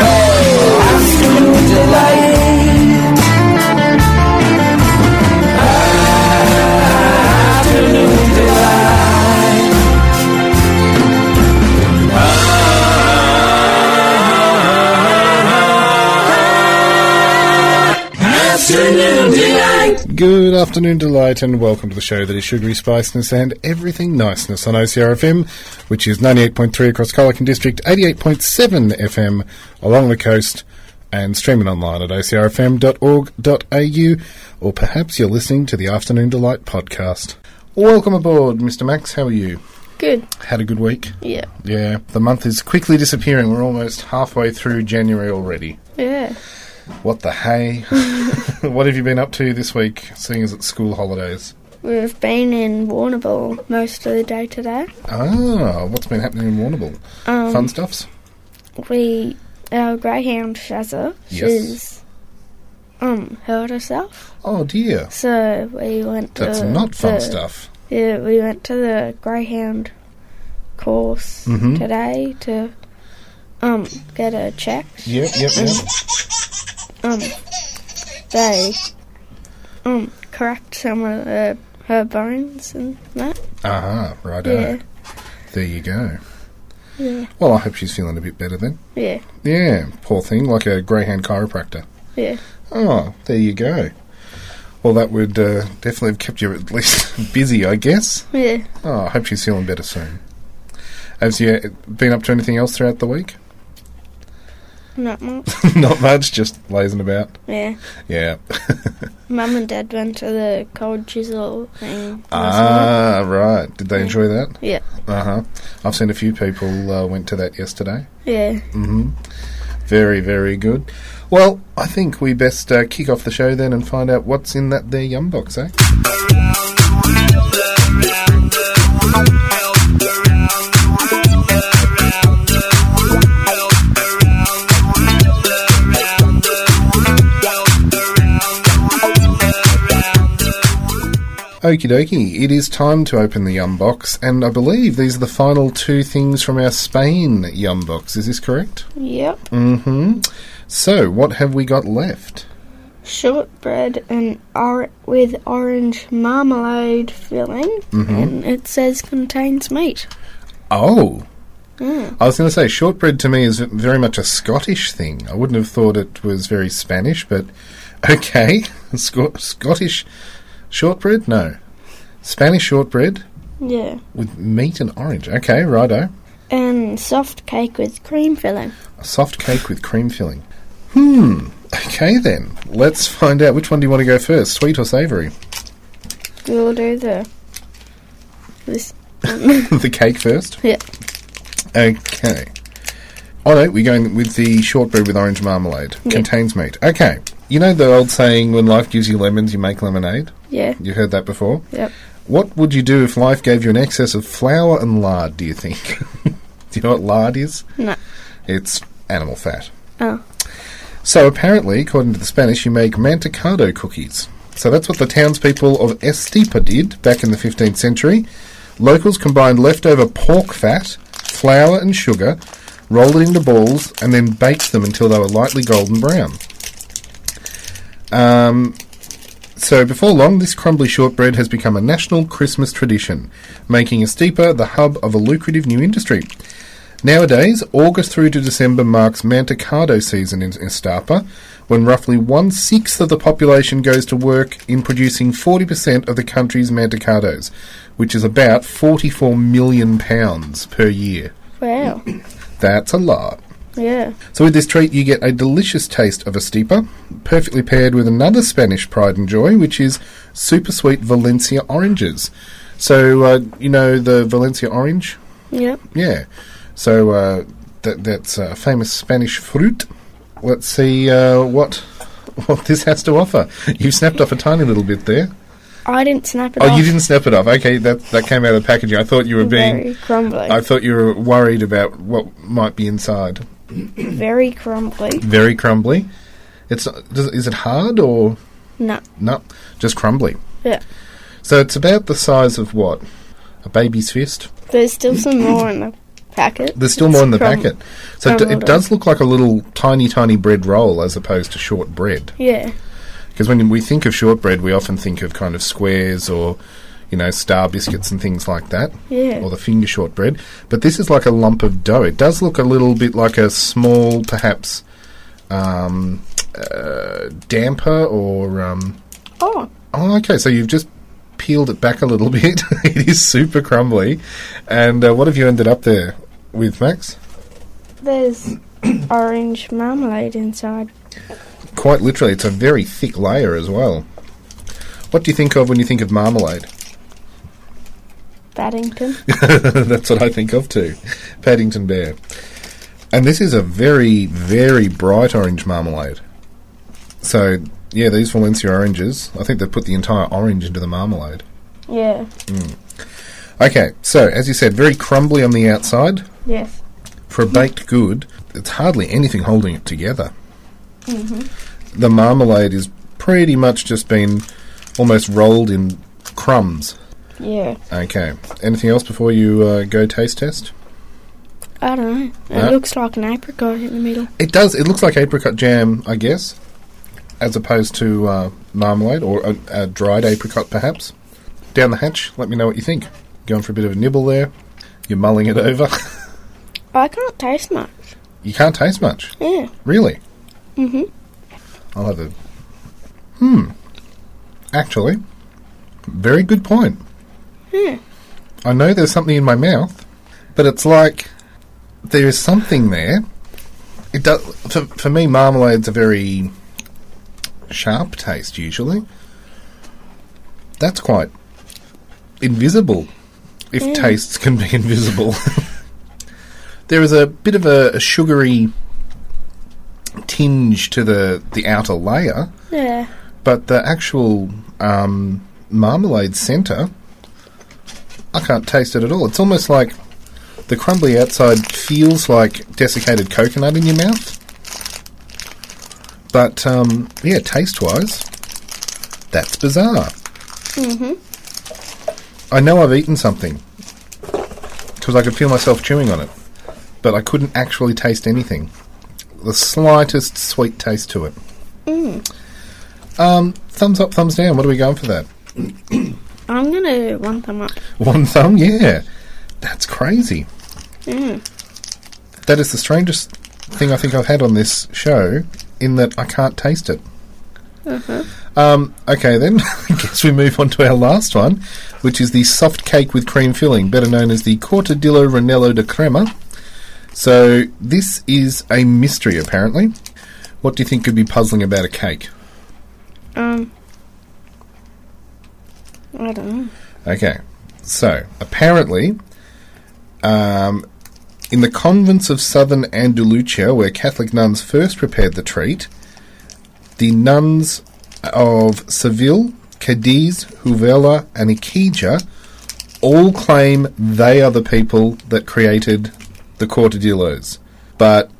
Afternoon delight Afternoon delight Good afternoon, Delight, and welcome to the show that is sugary spiciness and everything niceness on OCRFM, which is 98.3 across Colac District, 88.7 FM along the coast, and streaming online at ocrfm.org.au, or perhaps you're listening to the Afternoon Delight podcast. Welcome aboard, Mr. Max. How are you? Good. Had a good week? Yeah. Yeah, the month is quickly disappearing. We're almost halfway through January already. Yeah. What the hey? what have you been up to this week, seeing as it's school holidays? We've been in Warrnambool most of the day today. Ah, what's been happening in Warrnambool? Um, Fun stuffs? We, our greyhound Shazza, Yes. she's um hurt herself. Oh dear, So we went to that's not fun the- stuff. Yeah, we went to the greyhound course Mhm. today to um get her checked. Yep, yep, yep. Um, they um correct some of her, her bones and that. Aha, righto. Yeah, There you go. yeah, Well, I hope she's feeling a bit better then. yeah, Yeah, poor thing, like a greyhound chiropractor. yeah. Oh, there you go. Well, that would uh, definitely have kept you at least busy, I guess. Yeah. Oh, I hope she's feeling better soon. Have you uh, been up to anything else throughout the week? Not much. Not much, just lazing about. Yeah. Yeah. Mum and Dad went to the cold chisel thing. ah, right. Did they enjoy that? Yeah. Uh huh. I've seen a few people uh, went to that yesterday. Yeah. hmm Very, very good. Well, I think we best uh, kick off the show then and find out what's in that there yum box, eh? Okie dokie, it is time to open the yum box, and I believe these are the final two things from our Spain yum box. Is this correct? Yep. Mm-hmm. So, what have we got left? Shortbread and or- with orange marmalade filling, Mm-hmm. and it says contains meat. Oh, Mm. I was going to say shortbread to me is very much a Scottish thing. I wouldn't have thought it was very Spanish, but okay, Sc- Scottish shortbread? No, Spanish shortbread Yeah. with meat and orange. Okay, righto. And soft cake with cream filling. A soft cake with cream filling. Hmm. Okay then, let's find out which one do you want to go first, sweet or savoury? We'll do the this. the cake first. Yeah. Okay. Oh no, we're going with the shortbread with orange marmalade. Yeah. Contains meat. Okay. You know the old saying, when life gives you lemons, you make lemonade? Yeah. You heard that before? Yep. What would you do if life gave you an excess of flour and lard, do you think? do you know what lard is? No. It's animal fat. Oh. So apparently, according to the Spanish, you make mantecado cookies. So that's what the townspeople of Estepa did back in the 15th century. Locals combined leftover pork fat, flour and sugar, rolled it into balls, and then baked them until they were lightly golden brown. Um, so before long, this crumbly shortbread has become a national Christmas tradition, making Estepa the hub of a lucrative new industry. Nowadays, August through to December marks Mantecado season in Estepa, when roughly one sixth of the population goes to work in producing 40% of the country's mantecados, which is about 44 million pounds per year. Wow. That's a lot. Yeah. So with this treat, you get a delicious taste of Estepa, perfectly paired with another Spanish pride and joy, which is super sweet Valencia oranges. So uh, you know the Valencia orange, Yeah. yeah. So uh, that that's a famous Spanish fruit. let's see uh, what what this has to offer. You snapped off a tiny little bit there. I didn't snap it Oh, off. you didn't snap it off. Okay, that that came out of the packaging. I thought you were Very being. crumbly. I thought you were worried about what might be inside. Very crumbly. Very crumbly. It's does, is it hard or No. no? Just crumbly. Yeah. So it's about the size of what a baby's fist. There's still some more in the packet. There's still It's more in the crum- packet. So it, it does look like a little tiny, tiny bread roll as opposed to short bread. Yeah. Because when we think of shortbread, we often think of kind of squares or, you know, star biscuits and things like that. Yeah. Or the finger shortbread. But this is like a lump of dough. It does look a little bit like a small, perhaps, um, uh, damper or. Um, Oh. oh, okay. So you've just peeled it back a little bit. it is super crumbly. And uh, what have you ended up there with, Max? There's orange marmalade inside. Quite literally, it's a very thick layer as well. What do you think of when you think of marmalade? Paddington. That's what I think of too. Paddington Bear. And this is a very, very bright orange marmalade. So, yeah, these Valencia oranges, I think they've put the entire orange into the marmalade. Yeah. Okay, so, as you said, very crumbly on the outside. Yes. For a baked good, it's hardly anything holding it together. Mhm. The marmalade is pretty much just been almost rolled in crumbs. Yeah. Okay. Anything else before you uh, go taste test? I don't know. It No? looks like an apricot in the middle. It does. It looks like apricot jam, I guess, as opposed to uh, marmalade or a, a dried apricot, perhaps. Down the hatch. Let me know what you think. Going for a bit of a nibble there. You're mulling it over. I can't taste much. you can't taste much, Yeah. really. Mm hmm. I'll have a. Hmm. Actually, very good point. I know there's something in my mouth, but it's like there is something there. It does for, for me. Marmalade's a very sharp taste usually. That's quite invisible, if Mm. tastes can be invisible. there is a bit of a, a sugary tinge to the the outer layer, Yeah. but the actual um, marmalade centre, I can't taste it at all. It's almost like the crumbly outside feels like desiccated coconut in your mouth. But um, yeah, taste wise, that's bizarre. Mhm. I know I've eaten something because I could feel myself chewing on it, but I couldn't actually taste anything. The slightest sweet taste to it. Mm. Um, thumbs up, thumbs down. What are we going for that? I'm gonna one thumb up. One thumb, yeah. That's crazy. Mm. That is the strangest thing I think I've had on this show, in that I can't taste it. Uh-huh. Um, okay, then, I guess we move on to our last one, which is the soft cake with cream filling, better known as the Cortadillo Relleno de Crema. So, this is a mystery, apparently. What do you think could be puzzling about a cake? Um. I don't know. Okay, so apparently, um, in the convents of southern Andalusia, where Catholic nuns first prepared the treat, the nuns of Seville, Cadiz, Huelva, and Iquija all claim they are the people that created the Cortadillos, but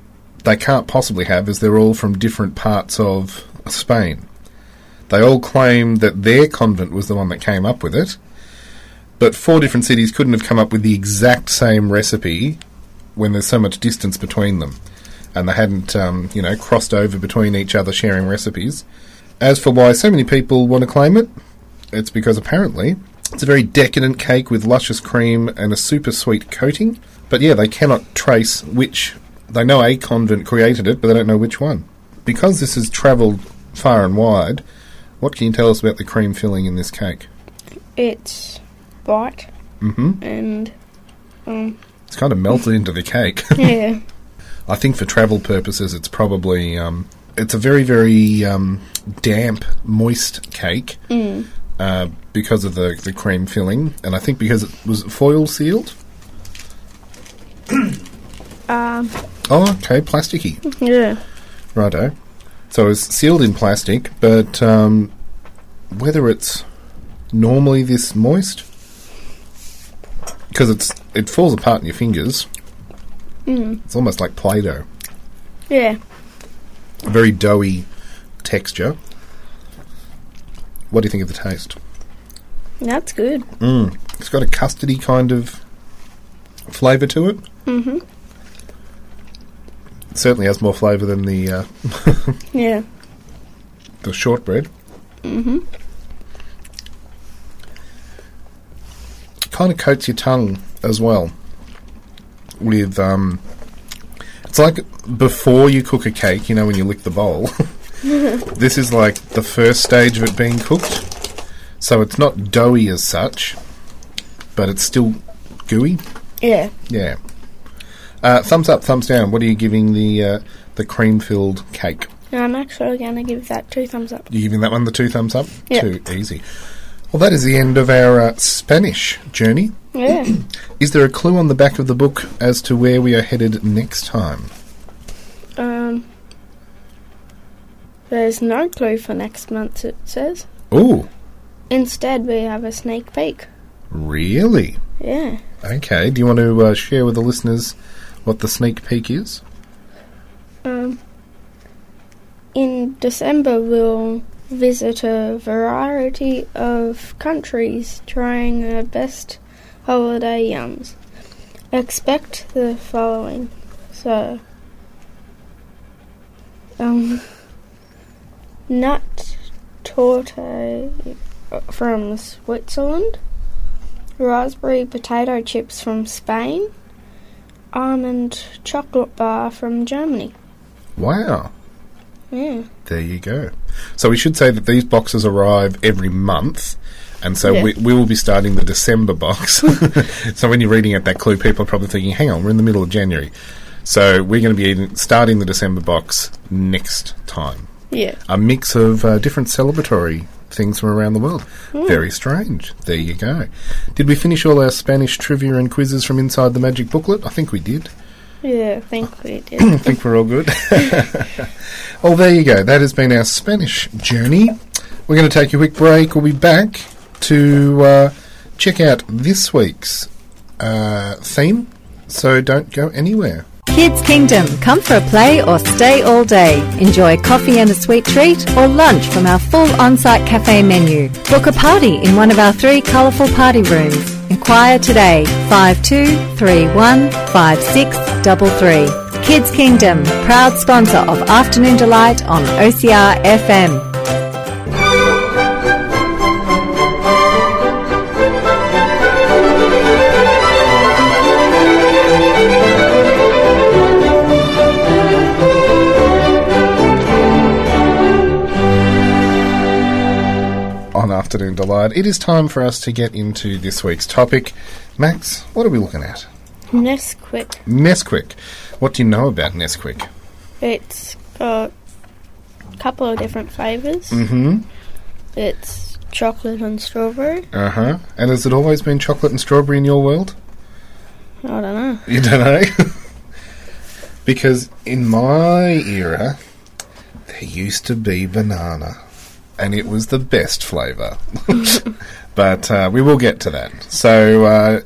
they can't possibly have, as they're all from different parts of Spain. They all claim that their convent was the one that came up with it, but four different cities couldn't have come up with the exact same recipe when there's so much distance between them, and they hadn't, um, you know, crossed over between each other sharing recipes. As for why so many people want to claim it, it's because apparently it's a very decadent cake with luscious cream and a super sweet coating. But yeah, they cannot trace which. They know a convent created it, but they don't know which one. Because this has travelled far and wide, what can you tell us about the cream filling in this cake? It's white hmm and um It's kind of melted into the cake. yeah. I think for travel purposes, it's probably um, it's a very very um, damp, moist cake Mm. uh, because of the the cream filling, and I think because it was foil sealed. Um Oh, okay, plasticky. yeah. Righto. So it's sealed in plastic, but um, whether it's normally this moist, because it's it falls apart in your fingers. Mm. It's almost like Play-Doh. Yeah. A very doughy texture. What do you think of the taste? That's good. Mm. It's got a custardy kind of flavour to it. Mhm. Certainly has more flavour than the uh, Yeah. the shortbread. Mhm. kind of coats your tongue as well. With um, it's like before you cook a cake, you know, when you lick the bowl. this is like the first stage of it being cooked, so it's not doughy as such, but it's still gooey. Yeah. Yeah. Uh, thumbs up, thumbs down. What are you giving the uh, the cream filled cake? I'm actually going to give that two thumbs up. You giving that one the two thumbs up? Yeah. Too easy. Well, that is the end of our uh, Spanish journey. Yeah. Is there a clue on the back of the book as to where we are headed next time? um. There's no clue for next month, it says. Oh, Instead, we have a sneak peek. really? Yeah. Okay. Do you want to uh, share with the listeners what the sneak peek is? Um. In December, we'll visit a variety of countries trying our best holiday yums. Expect the following. So, um, nut torte from Switzerland, raspberry potato chips from Spain, almond chocolate bar from Germany. Wow. Yeah. There you go. So we should say that these boxes arrive every month. And so Yeah. we, we will be starting the December box. so when you're reading out that clue, people are probably thinking, hang on, we're in the middle of January. So we're going to be eating- starting the December box next time. Yeah. a mix of uh, different celebratory things from around the world. Very strange. There you go. Did we finish all our Spanish trivia and quizzes from inside the magic booklet? I think we did. Yeah, I think we did. I think we're all good. well, there you go. That has been our Spanish journey. We're going to take a quick break. We'll be back to uh, check out this week's uh, theme. So don't go anywhere. Kids Kingdom. Come for a play or stay all day. Enjoy coffee and a sweet treat or lunch from our full on-site cafe menu. Book a party in one of our three colourful party rooms. Inquire today 5231 5633. Kids Kingdom, proud sponsor of Afternoon Delight on OCR FM. Afternoon Delight, it is time for us to get into this week's topic. Max, what are we looking at? Nesquik. Nesquik. What do you know about Nesquik? It's got a couple of different flavours. Mm-hmm. It's chocolate and strawberry. Uh huh. And has it always been chocolate and strawberry in your world? I don't know. You don't know? because in my era, there used to be banana, and it was the best flavour. but uh, we will get to that. So, uh,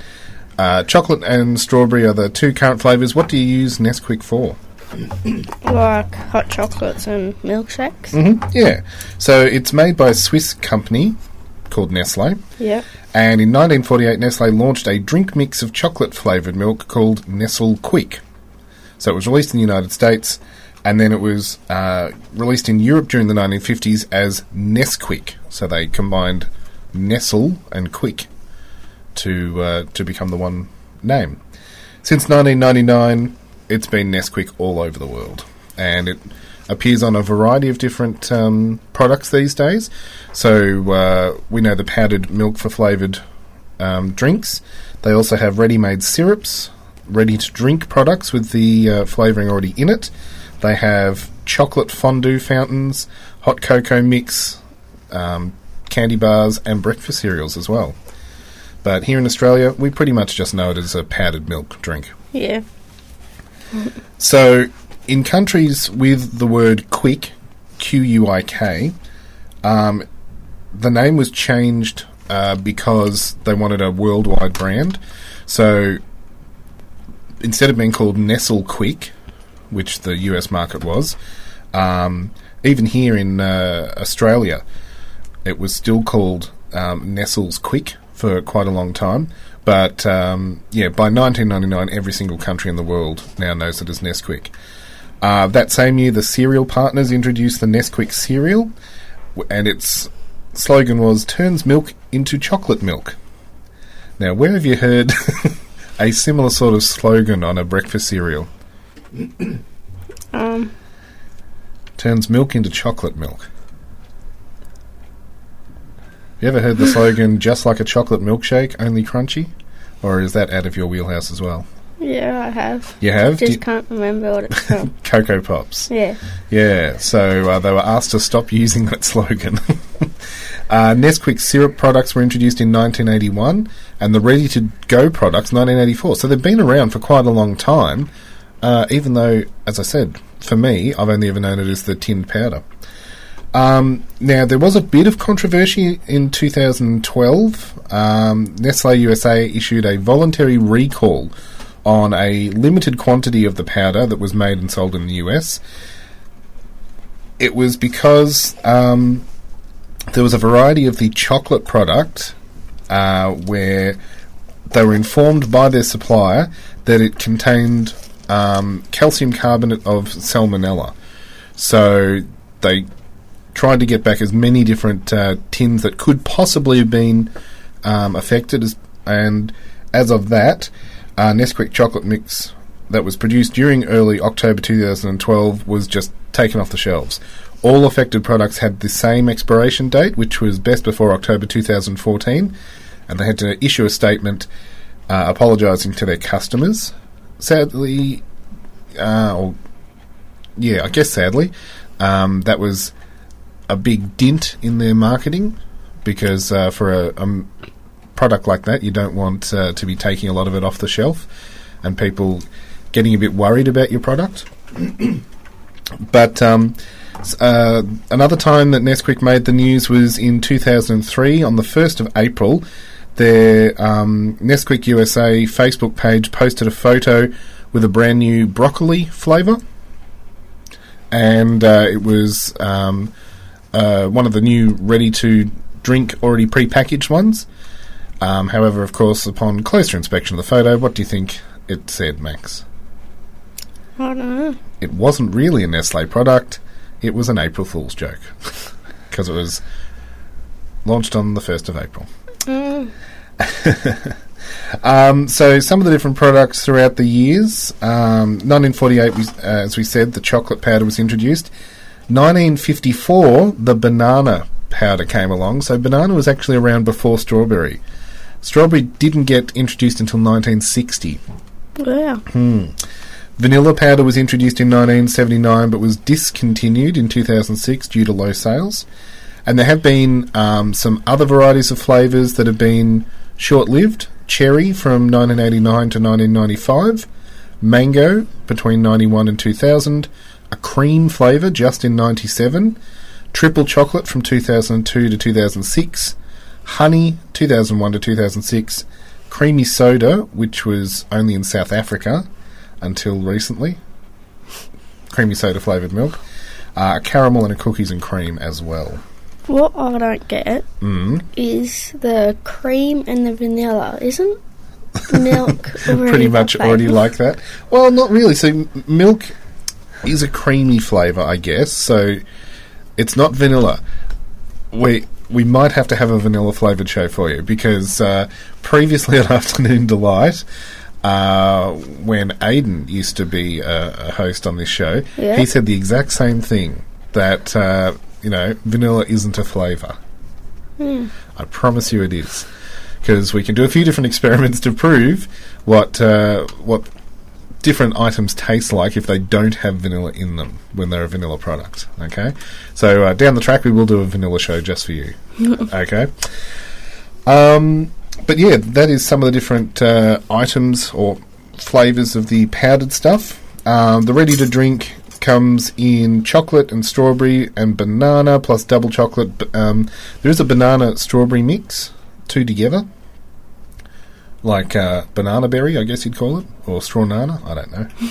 uh, chocolate and strawberry are the two current flavours. What do you use Nesquik for? Like hot chocolates and milkshakes. hmm Yeah. So it's made by a Swiss company called Nestle. Yep. And in 1948, Nestle launched a drink mix of chocolate flavoured milk called Nestle Quick. So it was released in the United States, and then it was uh, released in Europe during the 1950s as Nesquik. So they combined Nestle and Quick to uh, to become the one name. Since 1999, it's been Nesquik all over the world, and it appears on a variety of different um, products these days. So uh, we know the powdered milk for flavoured um, drinks. They also have ready-made syrups, ready-to-drink products with the uh, flavouring already in it. They have chocolate fondue fountains, hot cocoa mix, um, candy bars, and breakfast cereals as well. But here in Australia, we pretty much just know it as a powdered milk drink. Yeah. So in countries with the word quick, Q U I K, um, the name was changed uh, because they wanted a worldwide brand. So instead of being called Nestle Quick, which the US market was, um, even here in uh, Australia, it was still called um, Nestle's Quick for quite a long time. But um, yeah, by 1999, every single country in the world now knows it as Nesquik. Uh, that same year, the cereal partners introduced the Nesquik cereal, and its slogan was "Turns milk into chocolate milk." Now, where have you heard a similar sort of slogan on a breakfast cereal? Um, Turns milk into chocolate milk. You ever heard the slogan "Just like a chocolate milkshake, only crunchy"? Or is that out of your wheelhouse as well? yeah, I have. You have Just you- can't remember what it's called. Cocoa Pops. yeah. Yeah, so uh, they were asked to stop using that slogan. uh, Nesquik syrup products were introduced in 1981, and the ready to go products 1984. So they've been around for quite a long time, uh, even though, as I said, for me, I've only ever known it as the tinned powder. Um, now, there was a bit of controversy in 2012. Um, Nestle USA issued a voluntary recall on a limited quantity of the powder that was made and sold in the US. It was because um, there was a variety of the chocolate product uh, where they were informed by their supplier that it contained um, calcium carbonate of salmonella. So they tried to get back as many different uh, tins that could possibly have been um, affected, as, and as of that, uh, Nesquik chocolate mix that was produced during early October 2012 was just taken off the shelves. All affected products had the same expiration date, which was best before October 2014, and they had to issue a statement uh, apologising to their customers. Sadly, uh, or yeah, I guess sadly, um, that was a big dint in their marketing because uh, for a product like that, you don't want uh, to be taking a lot of it off the shelf and people getting a bit worried about your product. but um, uh, another time that Nesquik made the news was in 2003 on the 1st of April. Their um, Nesquik USA Facebook page posted a photo with a brand new broccoli flavour. And uh, it was um, uh, one of the new ready to drink, already pre packaged ones. Um, however, of course, upon closer inspection of the photo, what do you think it said, Max? I don't know. It wasn't really a Nestle product, it was an April Fool's joke. Because it was launched on the 1st of April. Mm, Um, so some of the different products throughout the years. Um, 1948, we, uh, as we said, the chocolate powder was introduced. 1954, the banana powder came along. So banana was actually around before strawberry. Strawberry didn't get introduced until 1960. yeah. Vanilla powder was introduced in 1979 but was discontinued in 2006 due to low sales. And there have been um, some other varieties of flavours that have been short lived. Cherry from 1989 to 1995, mango between 91 and 2000, a cream flavour just in 97, triple chocolate from 2002 to 2006, honey 2001 to 2006, creamy soda, which was only in South Africa until recently, creamy soda flavoured milk, uh, caramel and a cookies and cream as well. What I don't get Mm. is the cream and the vanilla. Isn't milk Pretty much already like that. Well, not really. So m- milk is a creamy flavour, I guess. So it's not vanilla. We we might have to have a vanilla flavoured show for you because uh, previously at Afternoon Delight. Uh, when Aidan used to be a, a host on this show, Yeah. he said the exact same thing that uh, you know vanilla isn't a flavour. I promise you it is. Because we can do a few different experiments to prove what uh, what different items taste like if they don't have vanilla in them when they're a vanilla product. Okay, so uh, down the track we will do a vanilla show just for you. okay, um, but yeah, that is some of the different uh, items or flavors of the powdered stuff. Um, the ready to drink comes in chocolate and strawberry and banana plus double chocolate. Um, there is a banana strawberry mix, two together, like uh, banana berry, I guess you'd call it, or straw nana. I don't know.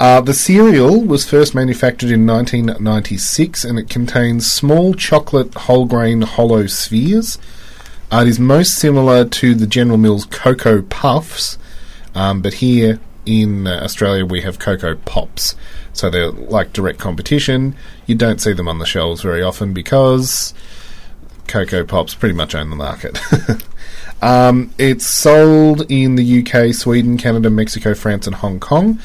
Uh, the cereal was first manufactured in 1996 and it contains small chocolate whole grain hollow spheres. Uh, it is most similar to the General Mills Cocoa Puffs, um, but here in uh, Australia we have Cocoa Pops. So they're like direct competition. You don't see them on the shelves very often because Cocoa Pops pretty much own the market. um, it's sold in the UK, Sweden, Canada, Mexico, France, and Hong Kong.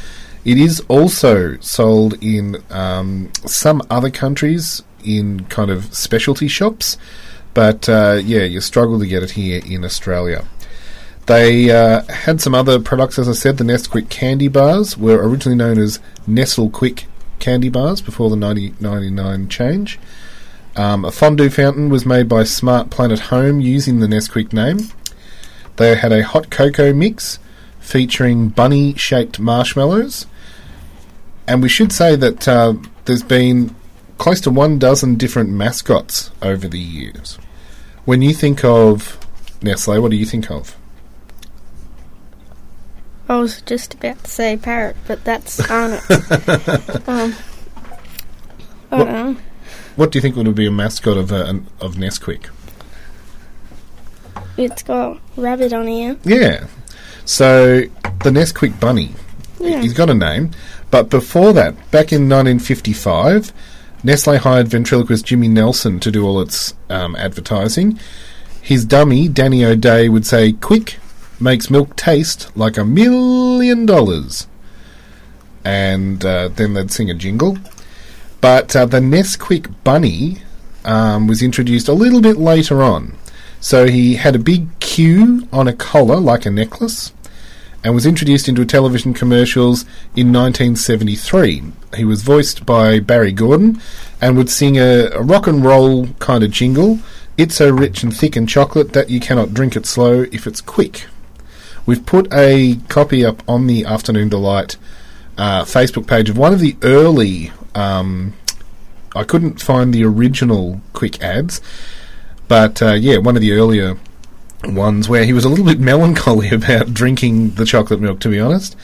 It is also sold in um, some other countries in kind of specialty shops, but uh, yeah, you struggle to get it here in Australia. They uh, had some other products, as I said. The Nesquik candy bars were originally known as Nestle Quick candy bars before the 1999 change. Um, a fondue fountain was made by Smart Planet Home using the Nesquik name. They had a hot cocoa mix featuring bunny shaped marshmallows. And we should say that uh, there's been close to one dozen different mascots over the years. When you think of Nestle, what do you think of? I was just about to say parrot, but that's Arnott. um, I What- know. What do you think would be a mascot of uh, of Nesquik? It's got rabbit on here. Yeah. So the Nesquik bunny. Yeah. He's got a name. But before that, back in 1955, Nestle hired ventriloquist Jimmy Nelson to do all its um, advertising. His dummy, Danny O'Day, would say, Quick makes milk taste like a million dollars. And uh, then they'd sing a jingle. But uh, the Nesquik bunny um, was introduced a little bit later on. So he had a big Q on a collar, like a necklace, and was introduced into television commercials in 1973. He was voiced by Barry Gordon and would sing a, a rock and roll kind of jingle. It's so rich and thick and chocolate that you cannot drink it slow if it's quick. We've put a copy up on the Afternoon Delight uh, Facebook page of one of the early. Um, I couldn't find the original quick ads, but uh, yeah, one of the earlier ones where he was a little bit melancholy about drinking the chocolate milk, to be honest.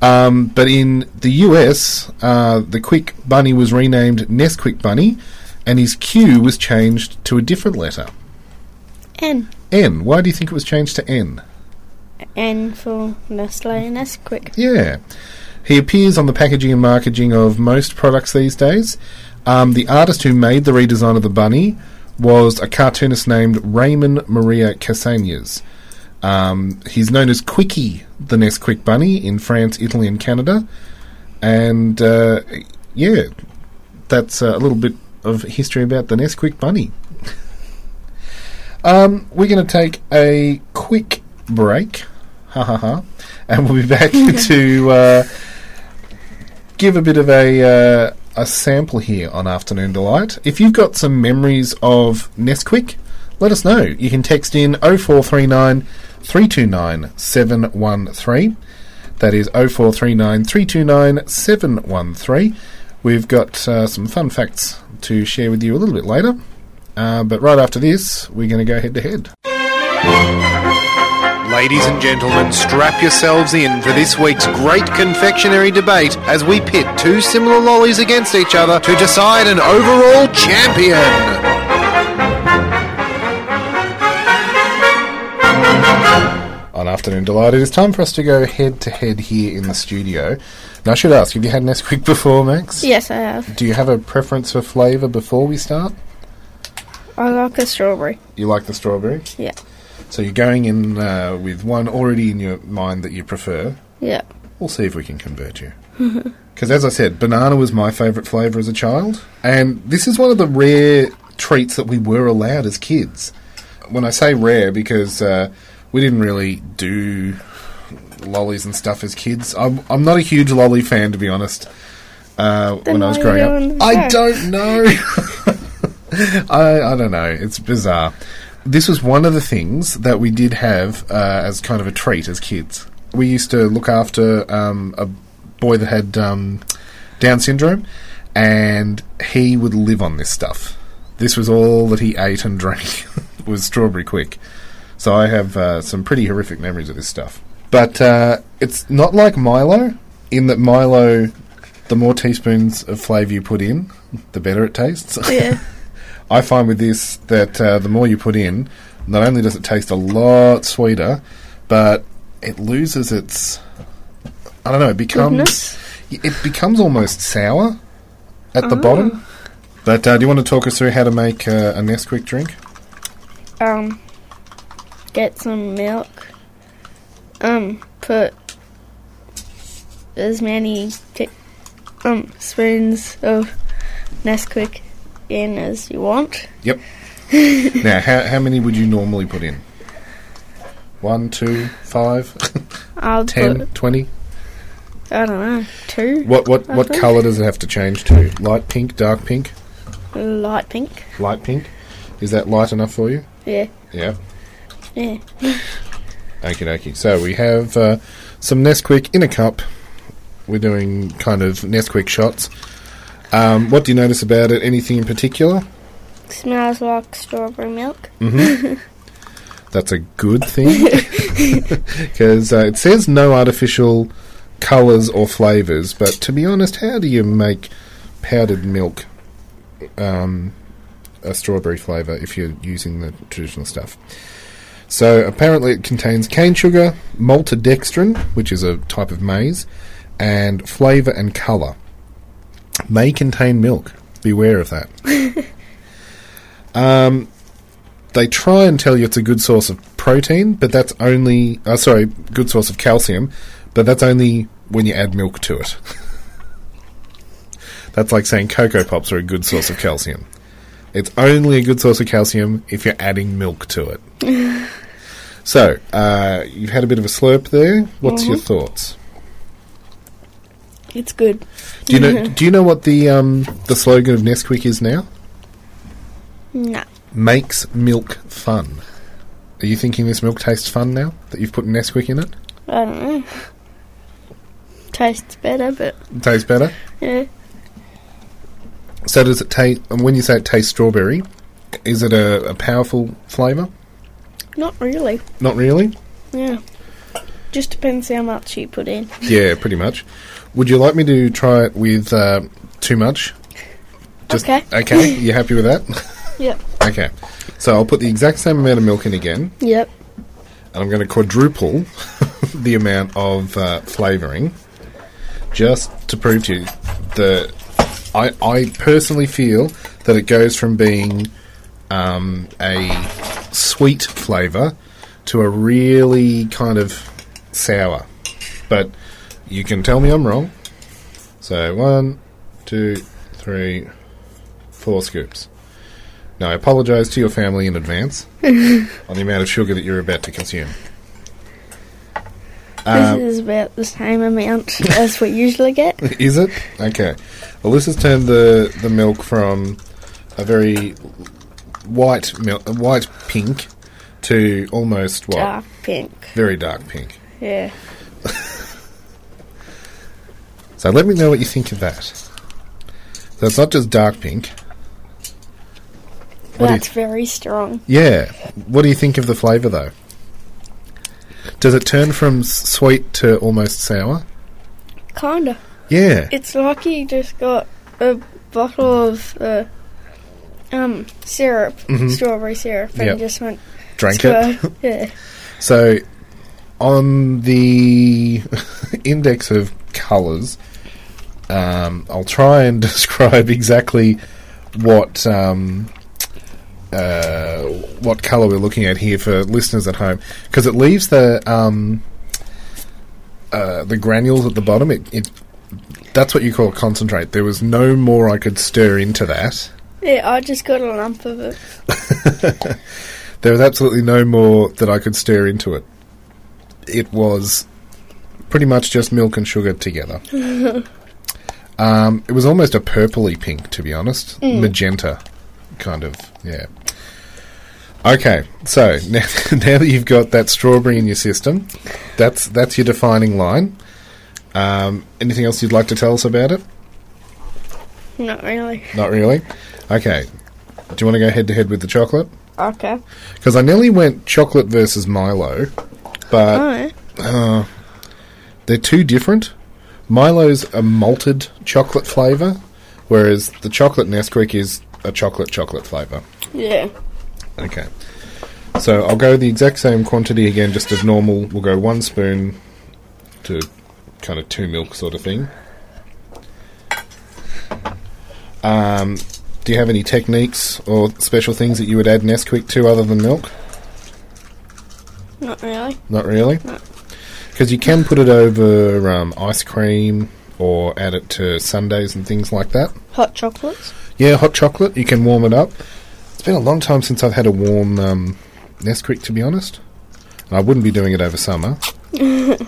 Um, but in the US, uh, the Quick Bunny was renamed Nesquik Bunny, and his Q was changed to a different letter. N. N. Why do you think it was changed to N? N for Nestle and Nesquik. Yeah. He appears on the packaging and marketing of most products these days. Um, the artist who made the redesign of the bunny was a cartoonist named Raymond Maria Casanes. Um, he's known as Quickie, the Nesquik Bunny, in France, Italy, and Canada. And uh, yeah, that's uh, a little bit of history about the Nesquik Bunny. um, we're going to take a quick break. Ha ha ha. And we'll be back to uh, give a bit of a uh, a sample here on Afternoon Delight. If you've got some memories of Nesquik, let us know. You can text in 0439 329 713. That is 0439 329 713. We've got uh, some fun facts to share with you a little bit later. Uh, but right after this, we're going to go head to head. Ladies and gentlemen, strap yourselves in for this week's great confectionery debate as we pit two similar lollies against each other to decide an overall champion. on Afternoon Delight. It is time for us to go head to head here in the studio. Now, I should ask, have you had Nesquik before, Max? Yes, I have. Do you have a preference for flavour before we start? I like the strawberry. You like the strawberry? Yeah. So you're going in uh, with one already in your mind that you prefer. Yeah. We'll see if we can convert you. Because, as I said, banana was my favourite flavour as a child. And this is one of the rare treats that we were allowed as kids. When I say rare, because uh, we didn't really do lollies and stuff as kids. I'm, I'm not a huge lolly fan, to be honest. Uh, when I was why are you growing up, I don't know. I, I don't know. It's bizarre. This was one of the things that we did have uh, as kind of a treat as kids. We used to look after um, a boy that had um, Down syndrome, and he would live on this stuff. This was all that he ate and drank was strawberry quick. So I have uh, some pretty horrific memories of this stuff. But uh, it's not like Milo, in that Milo, the more teaspoons of flavour you put in, the better it tastes. Yeah. I find with this that uh, the more you put in, not only does it taste a lot sweeter, but it loses its. I don't know. It becomes Goodness. it becomes almost sour at the bottom. But uh, do you want to talk us through how to make uh, a Nesquik drink? Um, get some milk. Um, put as many t- um spoons of Nesquik in as you want. Yep. now, how how many would you normally put in? One, two, five, I'll ten, put twenty. I don't know two What what I what think. colour does it have to change to? Light pink, dark pink, light pink. light pink. Is that light enough for you? Yeah, Yeah. yeah. Okie dokie. So we have uh, some Nesquik in a cup. We're doing kind of Nesquik shots. Um, what do you notice about it? Anything in particular? Smells like strawberry milk. That's a good thing because uh, it says no artificial colours or flavours. But to be honest, how do you make powdered milk um, a strawberry flavour if you're using the traditional stuff? So apparently, it contains cane sugar, maltodextrin, which is a type of maize, and flavour and colour. May contain milk. Beware of that. um, they try and tell you it's a good source of protein, but that's only uh, sorry, good source of calcium, but that's only when you add milk to it. that's like saying cocoa pops are a good source of calcium. It's only a good source of calcium if you're adding milk to it. so, uh, you've had a bit of a slurp there. What's your thoughts? It's good. Do you know? do you know what the um, the slogan of Nesquik is now? No. Makes milk fun. Are you thinking this milk tastes fun now that you've put Nesquik in it? I don't know. Tastes better, but tastes better. yeah. So does it taste? And when you say it tastes strawberry, is it a, a powerful flavour? Not really. Not really. Yeah. Just depends how much you put in. Yeah, pretty much. Would you like me to try it with uh, too much? Okay. Okay. You happy with that? Yep. okay. So I'll put the exact same amount of milk in again, Yep. and I'm going to quadruple the amount of uh, flavouring, just to prove to you that I, I personally feel that it goes from being um, a sweet flavour to a really kind of sour. But you can tell me I'm wrong. So one, two, three, four scoops. Now I apologise to your family in advance on the amount of sugar that you're about to consume. Um, this is about the same amount as we usually get. Is it? Okay. Well, this has turned the, the milk from a very white milk, white pink to almost what? Dark pink. Very dark pink. Yeah. So let me know what you think of that. So it's not just dark pink. What That's very strong. Yeah. What do you think of the flavour though? Does it turn from s- sweet to almost sour? Kinda. Yeah. It's like you just got a bottle of uh, um syrup, strawberry syrup, and Mm-hmm. Yep. just went Drank it. yeah. So, on the index of colours, um, I'll try and describe exactly what um, uh, what colour we're looking at here for listeners at home, because it leaves the um, uh, the granules at the bottom. It, it that's what you call concentrate. There was no more I could stir into that. Yeah, I just got a lump of it. There was absolutely no more that I could stir into it. It was pretty much just milk and sugar together. um, it was almost a purpley pink, to be honest. Magenta, kind of, yeah. Okay, so now, now that you've got that strawberry in your system, that's that's your defining line. Um, anything else you'd like to tell us about it? Not really. Not really. Okay. Do you want to go head to head with the chocolate? Okay. Because I nearly went chocolate versus Milo, but uh, they're too different. Milo's a malted chocolate flavour, whereas the chocolate Nesquik is a chocolate chocolate flavour. Yeah. Okay. So I'll go the exact same quantity again, just as normal. We'll go one spoon to kind of two milk sort of thing. Um, do you have any techniques or special things that you would add Nesquik to other than milk? Not really. Not really. Because you can put it over um, ice cream or add it to sundaes and things like that. Hot chocolates. Yeah, hot chocolate. You can warm it up. It's been a long time since I've had a warm um, Nesquik, to be honest. And I wouldn't be doing it over summer.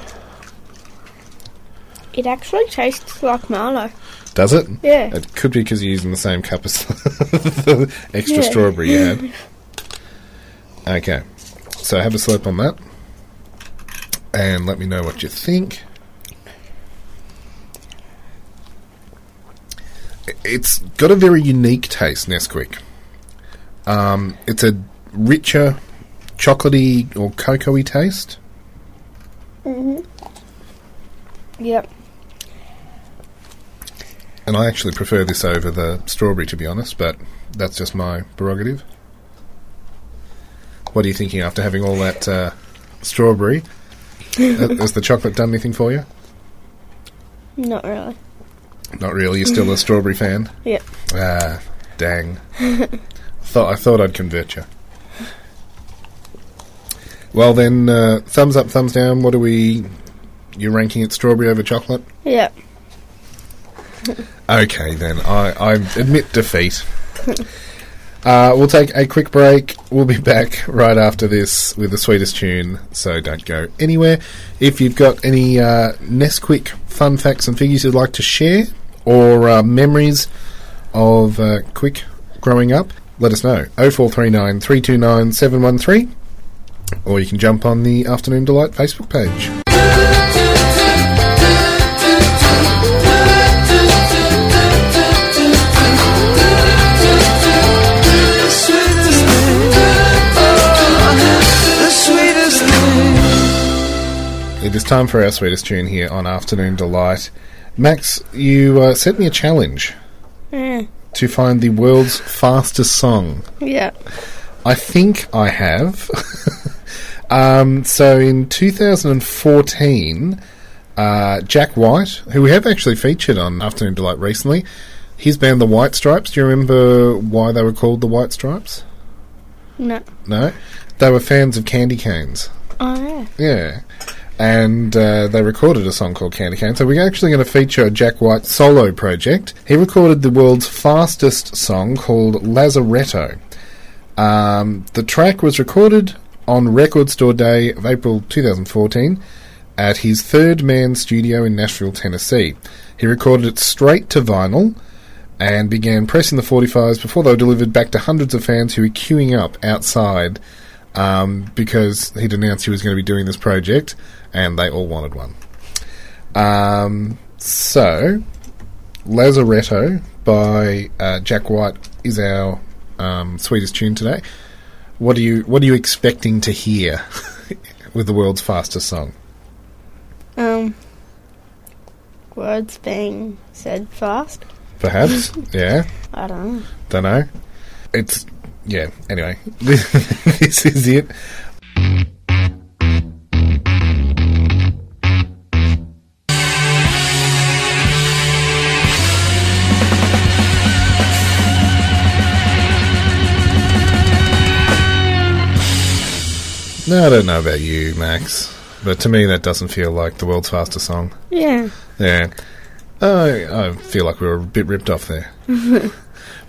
It actually tastes like Marlow. Does it? Yeah. It could be because you're using the same cup as the extra Yeah. strawberry you had. Okay. So have a slurp on that. And let me know what you think. It's got a very unique taste, Nesquik. Um, it's a richer, chocolatey or cocoa-y taste. Yep. And I actually prefer this over the strawberry, to be honest, but that's just my prerogative. What are you thinking after having all that uh, strawberry? Has the chocolate done anything for you? Not really. Not really. You're still a strawberry fan. Yep. Ah, dang. thought I thought I'd convert you. Well then, uh, thumbs up, thumbs down. What are we? You're ranking it strawberry over chocolate? Yep. Okay, then I, I admit defeat. Uh, we'll take a quick break. We'll be back right after this with the sweetest tune, so don't go anywhere. If you've got any uh, Nesquik fun facts and figures you'd like to share, or uh, memories of uh, Quik growing up, let us know. 0439 329 713, or you can jump on the Afternoon Delight Facebook page. It is time for our sweetest tune here on Afternoon Delight. Max, you uh, sent me a challenge Yeah. to find the world's fastest song. Yeah. I think I have. um, so in 2014, uh, Jack White, who we have actually featured on Afternoon Delight recently, his band The White Stripes. Do you remember why they were called The White Stripes? No. No? They were fans of candy canes. Oh yeah. Yeah. And uh, they recorded a song called Candy Cane. So we're actually going to feature a Jack White solo project. He recorded the world's fastest song called Lazaretto. Um, the track was recorded on Record Store Day of April 2014 at his Third Man studio in Nashville, Tennessee. He recorded it straight to vinyl and began pressing the 45s before they were delivered back to hundreds of fans who were queuing up outside um, because he'd announced he was going to be doing this project and they all wanted one. Um, so, Lazaretto by uh, Jack White is our um, sweetest tune today. What are you What are you expecting to hear with the world's fastest song? Um. Words being said fast. Perhaps, yeah. I don't know. Don't know. It's yeah. Anyway, this is it. No, I don't know about you, Max, but to me that doesn't feel like the world's fastest song. Yeah. Yeah. I, I feel like we were a bit ripped off there.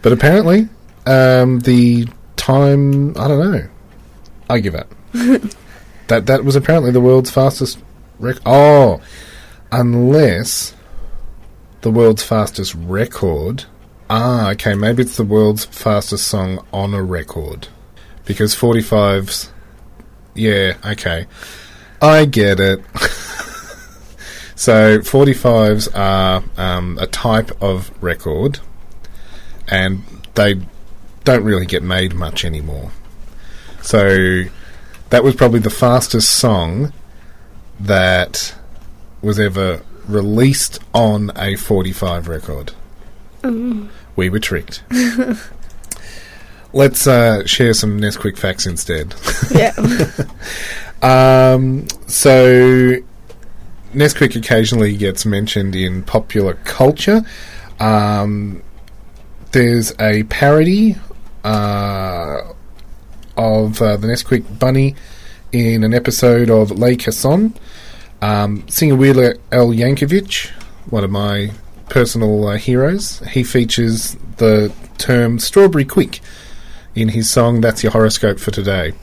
but apparently, um, the time, I don't know. I give up. that that was apparently the world's fastest record. Oh, unless the world's fastest record. Ah, okay, maybe it's the world's fastest song on a record. Because 45's. Yeah, okay. I get it. So 45s are um, a type of record, and they don't really get made much anymore. So that was probably the fastest song that was ever released on a 45 record. We were tricked. Let's uh, share some Nesquik facts instead. Yeah. Um, so Nesquik occasionally gets mentioned in popular culture. Um, there's a parody uh, of uh, the Nesquik bunny in an episode of Les Kassos. Um, singer Weird Al Yankovic, one of my personal uh, heroes, he features the term strawberry Quik in his song That's Your Horoscope for Today.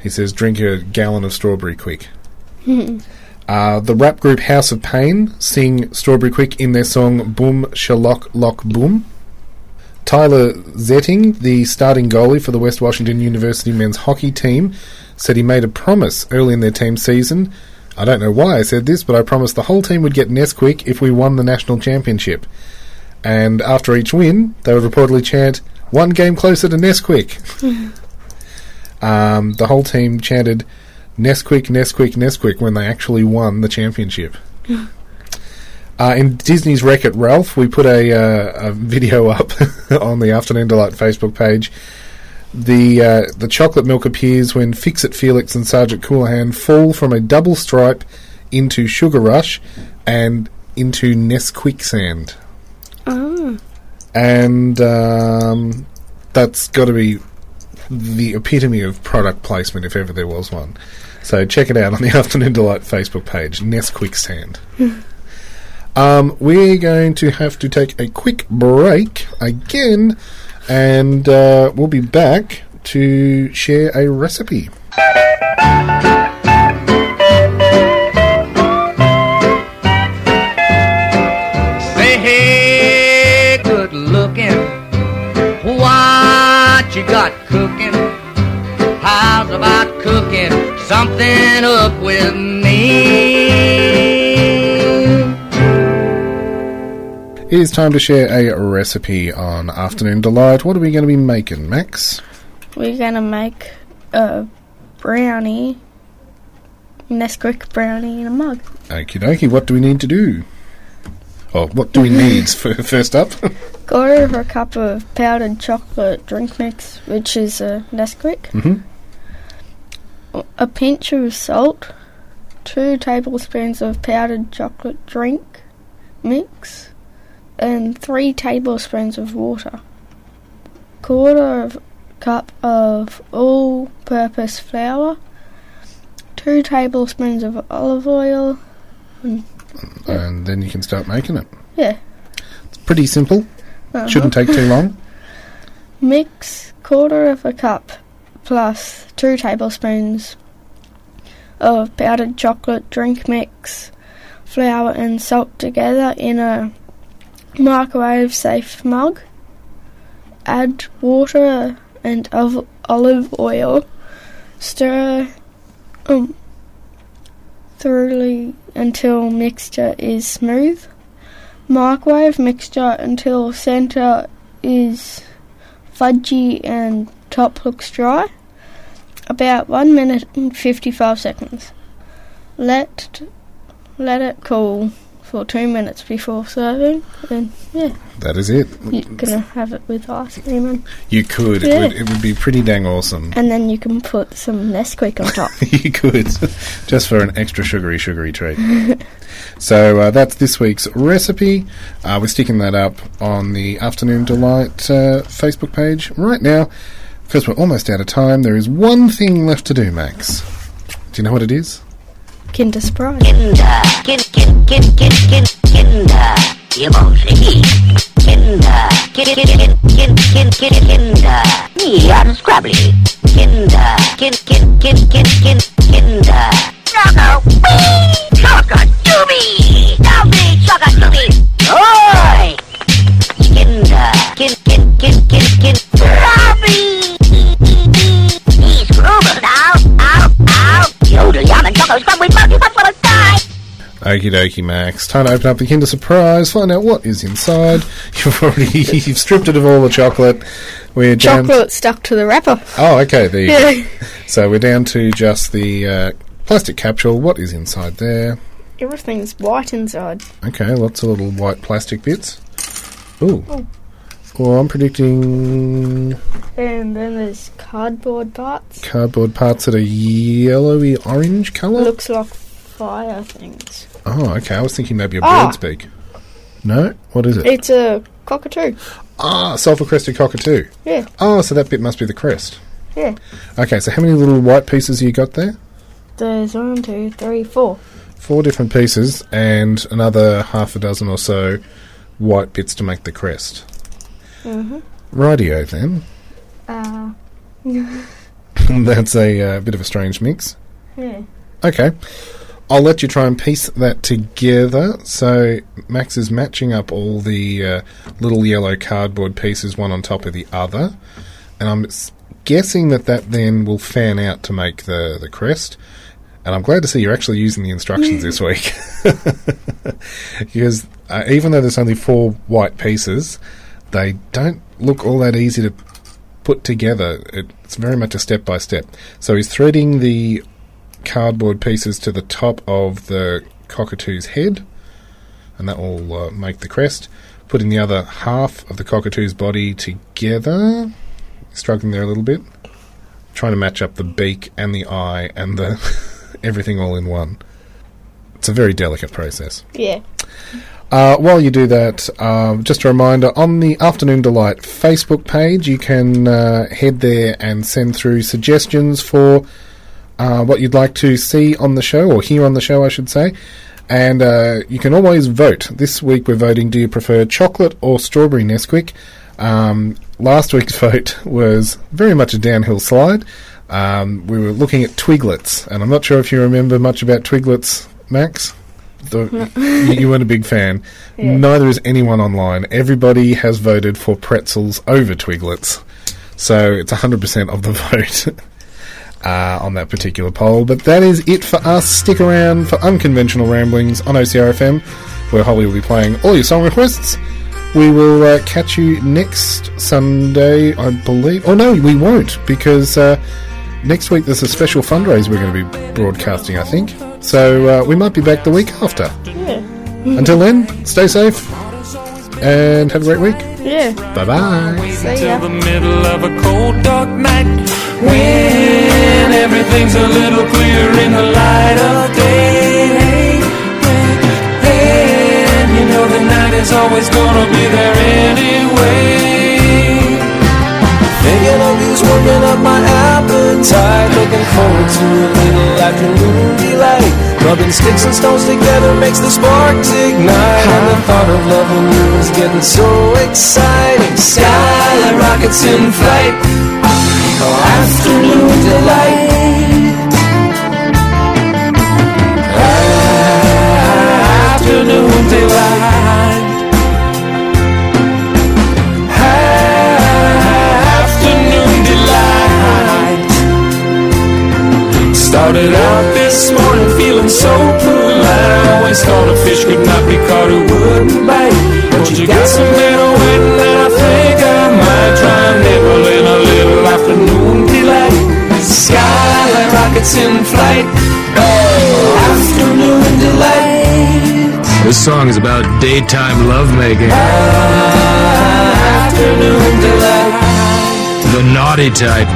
He says, drink a gallon of strawberry quick. uh, the rap group House of Pain sing Strawberry Quik in their song Boom Shalock Lock Boom. Tyler Zetting, the starting goalie for the West Washington University men's hockey team, said he made a promise early in their team season. I don't know why I said this, but I promised the whole team would get Nesquik if we won the national championship. And after each win, they would reportedly chant, one game closer to Nesquik. um, the whole team chanted Nesquik, Nesquik, Nesquik when they actually won the championship. Uh, in Disney's Wreck It Ralph, we put a, uh, a video up on the Afternoon Delight Facebook page. The uh, the chocolate milk appears when Fix It Felix and Sergeant Calhoun fall from a double stripe into Sugar Rush and into Nesquicksand. oh. And um, that's got to be the epitome of product placement if ever there was one. So check it out on the Afternoon Delight Facebook page, Nesquicksand. Um, we're going to have to take a quick break again, and uh, we'll be back to share a recipe. Say, hey, good looking. What you got cooking? How's about cooking something up with me? It is time to share a recipe on Afternoon Delight. What are we going to be making, Max? We're gonna make a brownie, Nesquik brownie in a mug. Okie dokie, what do we need to do? Oh, what do we need f- first up? Quarter over a cup of powdered chocolate drink mix, which is a Nesquik. Mhm. A pinch of salt. Two tablespoons of powdered chocolate drink mix. And three tablespoons of water. Quarter of cup of all-purpose flour. Two tablespoons of olive oil. and then you can start making it. Yeah. It's pretty simple. uh-huh. Shouldn't take too long. Mix quarter of a cup plus two tablespoons of powdered chocolate drink mix, flour and salt together in a microwave safe mug. Add water and olive oil. Stir um, thoroughly until mixture is smooth. Microwave mixture until center is fudgy and top looks dry. About 1 minute and 55 seconds. Let let it cool for 2 minutes before serving and yeah, That is it. you can have it with ice cream and, You could. It, would, it would be pretty dang awesome. and then you can put some Nesquik on top. you could. Just for an extra sugary, sugary treat. so uh, that's this week's recipe. Uh, we're sticking that up on the Afternoon Delight uh, Facebook page right now. Because we're almost out of time, there is one thing left to do, Max. Do you know what it is? Kinder Surprise. Kinder, kin, kin, kin, kin, kin, Kinder, ihr Musik. Kinder, kin, kin, kin, kin, kin, kin, Kinder, nie unscrabbly. Kinder, kin, kin, kin, kin, kin, Kinder. Choco, wee, choco, doobie, doobie, choco, doobie, oi. Kinder, kin, kin, kin, kin, kin, Robbie. Okie dokie, Max. Time to open up the Kinder Surprise, find out what is inside. You've already you've stripped it of all the chocolate. We're down. Chocolate stuck to the wrapper. Oh, okay. There you go. So we're down to just the uh, plastic capsule. What is inside there? Everything's white inside. Okay, lots of little white plastic bits. Ooh. Well, I'm predicting And then there's cardboard parts. cardboard parts that are yellowy orange colour. Looks like fire things. Oh, okay. I was thinking maybe a Ah. bird's beak. No? What is it? It's a cockatoo. Ah, sulphur crested cockatoo. Yeah, Oh, so that bit must be the crest. yeah. Okay, so how many little white pieces you got there? There's one, two, three, four. Four different pieces and another half a dozen or so white bits to make the crest. Mhm. Rightio then. Uh, That's a uh, bit of a strange mix. yeah. Okay. I'll let you try and piece that together. So Max is matching up all the uh, little yellow cardboard pieces one on top of the other, and I'm s- guessing that that then will fan out to make the the crest. And I'm glad to see you're actually using the instructions this week, because uh, even though there's only four white pieces, they don't look all that easy to put together. It's very much a step by step. So he's threading the cardboard pieces to the top of the cockatoo's head, and that will uh, make the crest. Putting the other half of the cockatoo's body together, struggling there a little bit, trying to match up the beak and the eye and the everything all in one. It's a very delicate process. Yeah. Uh, while you do that, um, just a reminder on the Afternoon Delight Facebook page, you can uh, head there and send through suggestions for uh, what you'd like to see on the show, or hear on the show, I should say. And uh, you can always vote. This week we're voting do you prefer chocolate or strawberry Nesquik? Um, last week's vote was very much a downhill slide. Um, we were looking at Twiglets, and I'm not sure if you remember much about Twiglets, Max. The, you, you weren't a big fan. Yeah. Neither is anyone online. Everybody has voted for pretzels over Twiglets. So it's 100% of the vote uh, on that particular poll. But that is it for us. Stick around for Unconventional Ramblings on OCRFM, where Holly will be playing all your song requests. We will uh, catch you next Sunday, I believe. Oh, no, we won't, because uh, next week there's a special fundraiser we're going to be broadcasting, I think. So uh, we might be back the week after. Yeah. Until then, stay safe and have a great week. Yeah. Bye bye. See ya. The middle of a cold, dark night when everything's a little clearer in the light of day. And you know the night is always gonna appetite. Looking forward to a little afternoon delight. Rubbing sticks and stones together makes the sparks ignite. And the thought of loving you is getting so exciting. Sky like rockets in flight. Afternoon delight. Ah, afternoon delight. Started out this morning feeling so cool. I always thought a fish could not be caught who wouldn't bite. But you got some waiting, and I think I might try and nibble in a little afternoon delight. Sky rockets in flight. Oh, afternoon delight. This song is about daytime lovemaking. Afternoon delight. The naughty type.